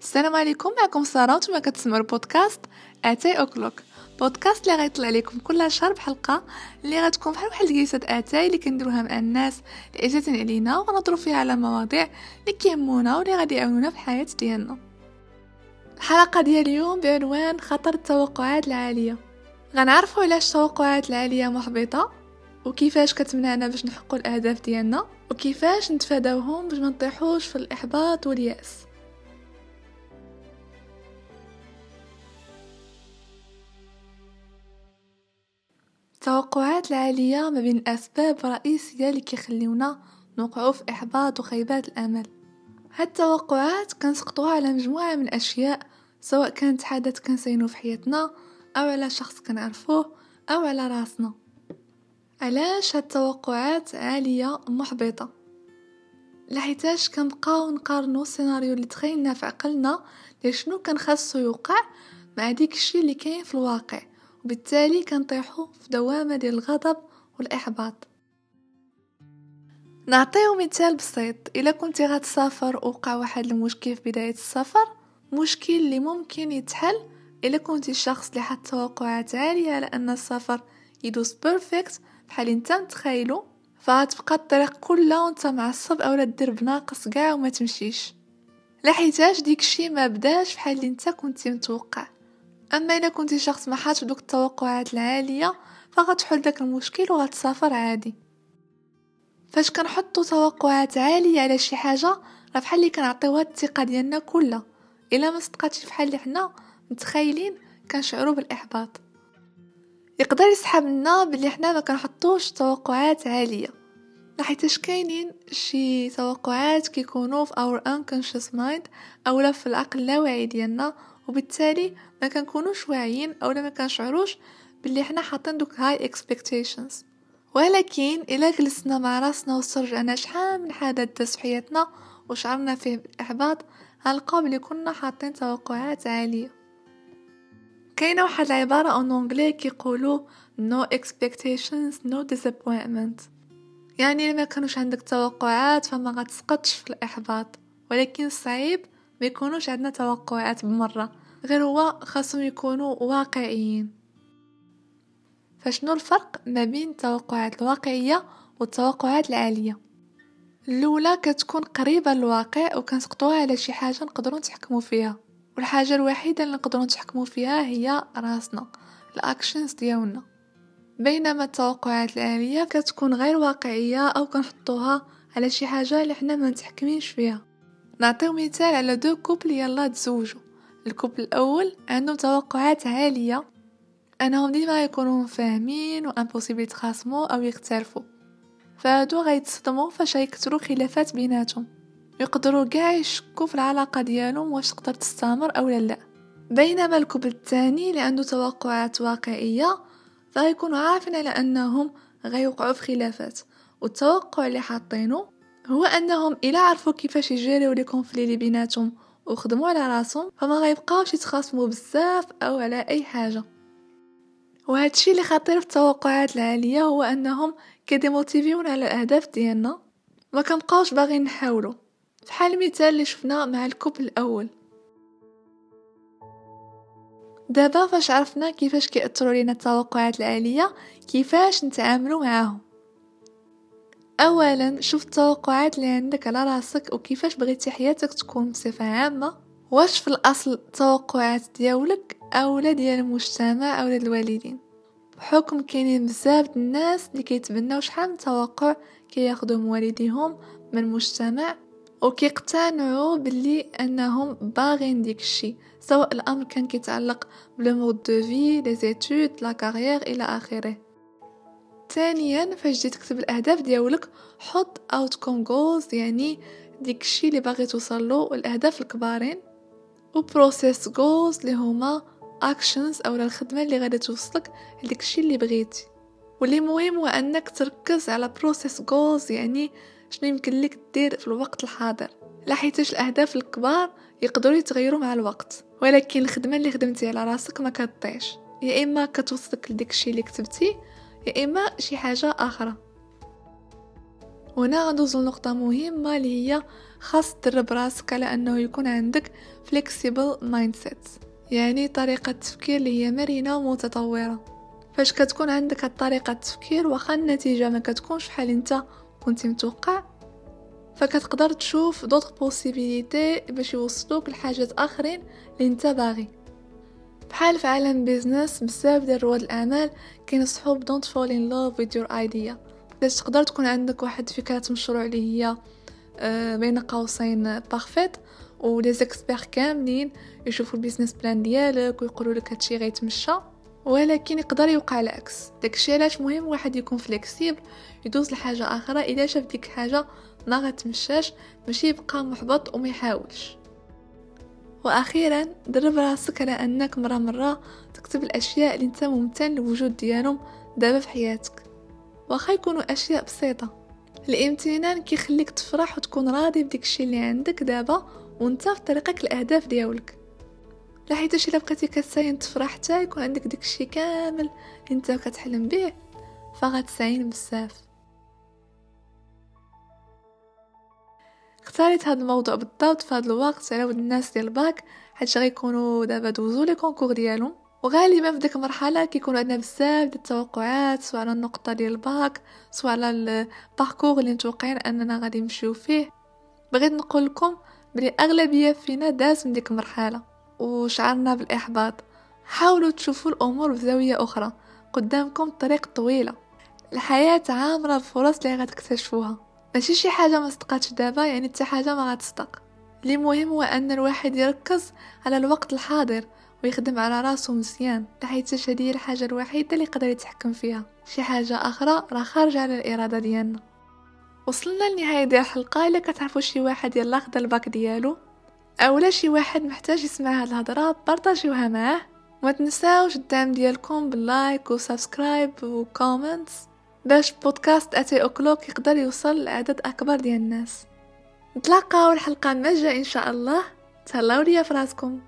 السلام عليكم معكم سارة وأنتم كتسمعوا البودكاست اتاي o'clock. بودكاست اللي غيطلع لكم كل شهر بحلقة اللي غتكون بحال واحد الجلسه اتاي اللي كنديروها مع الناس اللي عزيزين علينا ونهضروا فيها على مواضيع اللي كيهمونا واللي غادي يعاونونا في الحياة ديالنا. الحلقة ديال اليوم بعنوان خطر التوقعات العالية. غنعرفوا علاش التوقعات العالية محبطة وكيفاش كتمنعنا باش نحقق الأهداف ديالنا وكيفاش نتفاداوهم باش ما نطيحوش في الإحباط واليأس. التوقعات العالية ما بين الأسباب الرئيسية اللي كيخليونا نوقعو في إحباط وخيبات الأمل. هاد التوقعات كنسقطوها على مجموعة من الأشياء سواء كانت حدث كنسينو في حياتنا أو على شخص كنعرفوه أو على رأسنا. علاش هاد التوقعات عالية محبطة لحيتاش كنبقاو نقارنو السيناريو اللي تخيلنا في عقلنا لشنو كان خاصو يوقع مع ديك الشي اللي كاين في الواقع. وبالتالي كنطيحو في دوامة ديال الغضب والإحباط. نعطيو مثال بسيط. إلا كنتي غتسافر وقع واحد المشكل في بداية السفر مشكل اللي ممكن يتحل إلا كنتي شخص اللي حط توقعات عالية على أن السفر يدوز perfect بحال انت متخيلو. فغتبقى الطريق كلها وانت معصب اولا دير بناقص كاع وما تمشيش. لحيتاش ديكشي ما بداش بحال اللي انت كنتي متوقع. أما إذا كنتي شخص ما حاطش دوك التوقعات العالية فغتحل داك المشكل وغتسافر عادي. فاش كنحطو توقعات عالية على شي حاجة راه بحال اللي كنعطيوها الثقة ديالنا كلها. إلا ما صدقاتش بحال اللي حنا متخيلين كنشعروا بالإحباط. يقدر يسحب لنا بلي حنا ما كنحطوش توقعات عالية. حيتاش كاينين شي توقعات كيكونوا في our unconscious mind أولا في العقل اللاواعي ديالنا وبالتالي ما كنكونوش واعيين اولا ما كنشعروش باللي حنا حاطين دوك high expectations ولكن إلا جلسنا مع راسنا واسترجعنا شحال من حدث داز في حياتنا وشعرنا فيه بالإحباط غنلقاو بلي كنا حاطين توقعات عالية. كاينة واحد العبارة اون انجلي كيقولوا no expectations no disappointment. يعني ما كانوش عندك توقعات فما غتسقطش في الإحباط. ولكن صعيب ما يكونوش عندنا توقعات بمرة. غير هو خاصهم يكونوا واقعيين. فشنو الفرق ما بين التوقعات الواقعية والتوقعات العالية؟ الأولى كتكون قريبة للواقع وكنسقطوها على شي حاجة نقدروا نتحكموا فيها. والحاجة الوحيدة اللي نقدروا نتحكموا فيها هي راسنا ال actions ديالنا. بينما التوقعات العالية كتكون غير واقعية أو كنحطوها على شي حاجة اللي حنا ما متحكمينش فيها. نعطيو مثال على deux couples يلا تزوجوا. ال couple الأول عندهم توقعات عالية. أنهم ديما يكونوا فاهمين و impossible يتخاصموا أو يختلفوا. فهادو غيتصدموا فاش يكثروا خلافات بيناتهم. يقدروا كاع يشكوا في العلاقة ديالهم واش تقدر تستمر أو لا بينما ال couple الثاني اللي عنده توقعات واقعية فغيكونوا عارفين على أنهم غيوقعوا في خلافات. والتوقع اللي حاطينه هو أنهم إلا عرفوا كيفاش يجيريو les conflits اللي بيناتهم وخدموا على راسهم فما غيبقاوش يتخاصموا بزاف أو على أي حاجة. وهادشي اللي خطير في التوقعات العالية هو أنهم كيديموتيفيونا على الأهداف ديالنا ما كنبقاوش باغيين نحاولوا. فحال المثال اللي شفنا مع الكوب الأول. دابا فاش عرفنا كيفاش كيأثروا لينا التوقعات العالية كيفاش نتعاملوا معاهم. اولا شوف التوقعات اللي عندك على راسك وكيفاش بغيتي حياتك تكون بصفة عامة. واش في الأصل التوقعات ديالك اولا ديال المجتمع اولا الوالدين؟ بحكم كاينين بزاف الناس اللي كيتبناو شحال من توقع كياخذوهم والديهم من المجتمع وكيقتنعوا باللي أنهم باغين ديك الشيء سواء الأمر كان كيتعلق ب le mode de vie لي لا إلى آخره. ثانيا فاش جيت تكتب الأهداف ديالك حط outcome goals يعني ديك الشيء اللي باغي توصل له والأهداف الكبارين و process goals اللي هما actions أو الخدمة اللي غادي توصلك لديك الشيء اللي بغيتي. واللي مهم هو أنك تركز على process goals يعني شنو يمكن لك دير في الوقت الحاضر. لا حيتاش الأهداف الكبار يقدروا يتغيروا مع الوقت. ولكن الخدمة اللي خدمتي على راسك ما كتضيعش. يا إما كتوصلك لديك الشيء اللي كتبتي يا إما شي حاجة أخرى وهنا غندوز لنقطة مهمة اللي هي خاص تدرب راسك على أنه يكون عندك flexible mindset يعني طريقة تفكير اللي هي مرنة ومتطورة. فاش كتكون عندك هالطريقة التفكير واخا النتيجة ما كتكونش بحال انت كنت متوقع فكتقدر تشوف d'autres possibilités باش يوصلوك لحاجات آخرين اللي انت باغي. بحال في عالم business بزاف ديال رواد الأعمال كينصحوا don't fall in love with your idea باش تقدر تكون عندك واحد فكرة مشروع اللي هي آه، بين قوسين parfaite و les experts كاملين يشوفوا ال business plan ديالك ويقولوا لك هادشي غيتمشى. ولكن يقدر يوقع العكس. داكشي علاش مهم واحد يكون flexible يدوز لحاجة آخرى. اذا شاف ديك حاجة ما غتمشاش ماشي يبقى محبط وما يحاولش. وأخيرا درب راسك على أنك مرة مرة تكتب الأشياء اللي أنت ممتن للوجود ديالهم دابا في حياتك. واخا يكونوا أشياء بسيطة. الامتنان كيخليك تفرح وتكون راضي بديك الشيء اللي عندك دابا وأنت في طريقك الأهداف ديالك. لحيت إلا بقيتي كتساين تفرح حتى يكون عندك داك الشيء كامل أنت كتحلم به فغتساين بزاف. اختاريت هذا الموضوع بالضبط في هذا الوقت على ود الناس ديال الباك. حيت غيكونوا دابا دوزو les concours ديالهم. وغالبا في ديك المرحلة كيكون عندنا بزاف ديال التوقعات سواء على النقطة ديال الباك سواء على ال parcours اللي متوقعين أننا غادي نمشيو فيه. بغيت نقول لكم بلي أغلبية فينا داز من ديك المرحلة وشعرنا بالإحباط. حاولوا تشوفوا الأمور بزاوية أخرى قدامكم طريق طويلة. الحياة عامرة بفرص اللي غتكتشفوها. ماشي شي حاجة ما صدقاتش دابا يعني حتى حاجة ما غتصدق. اللي مهم هو أن الواحد يركز على الوقت الحاضر ويخدم على راسو مزيان لحيت هذه الحاجة الوحيدة اللي يقدر يتحكم فيها. شي حاجة أخرى راه خارجه على الإرادة ديالنا. وصلنا لنهاية ديال الحلقة. إلا كتعرفوا شي واحد يلا خدا الباك ديالو أولا شي واحد محتاج يسمع هاد الهضرة بارطاجيوها معاه. ما تنساوش الدعم ديالكم بال like و subscribe و comments باش بودكاست أتاي O'Clock يقدر يوصل لعدد أكبر ديال الناس. نتلاقاو الحلقة المجايه إن شاء الله. تهلاو ليا فراسكم.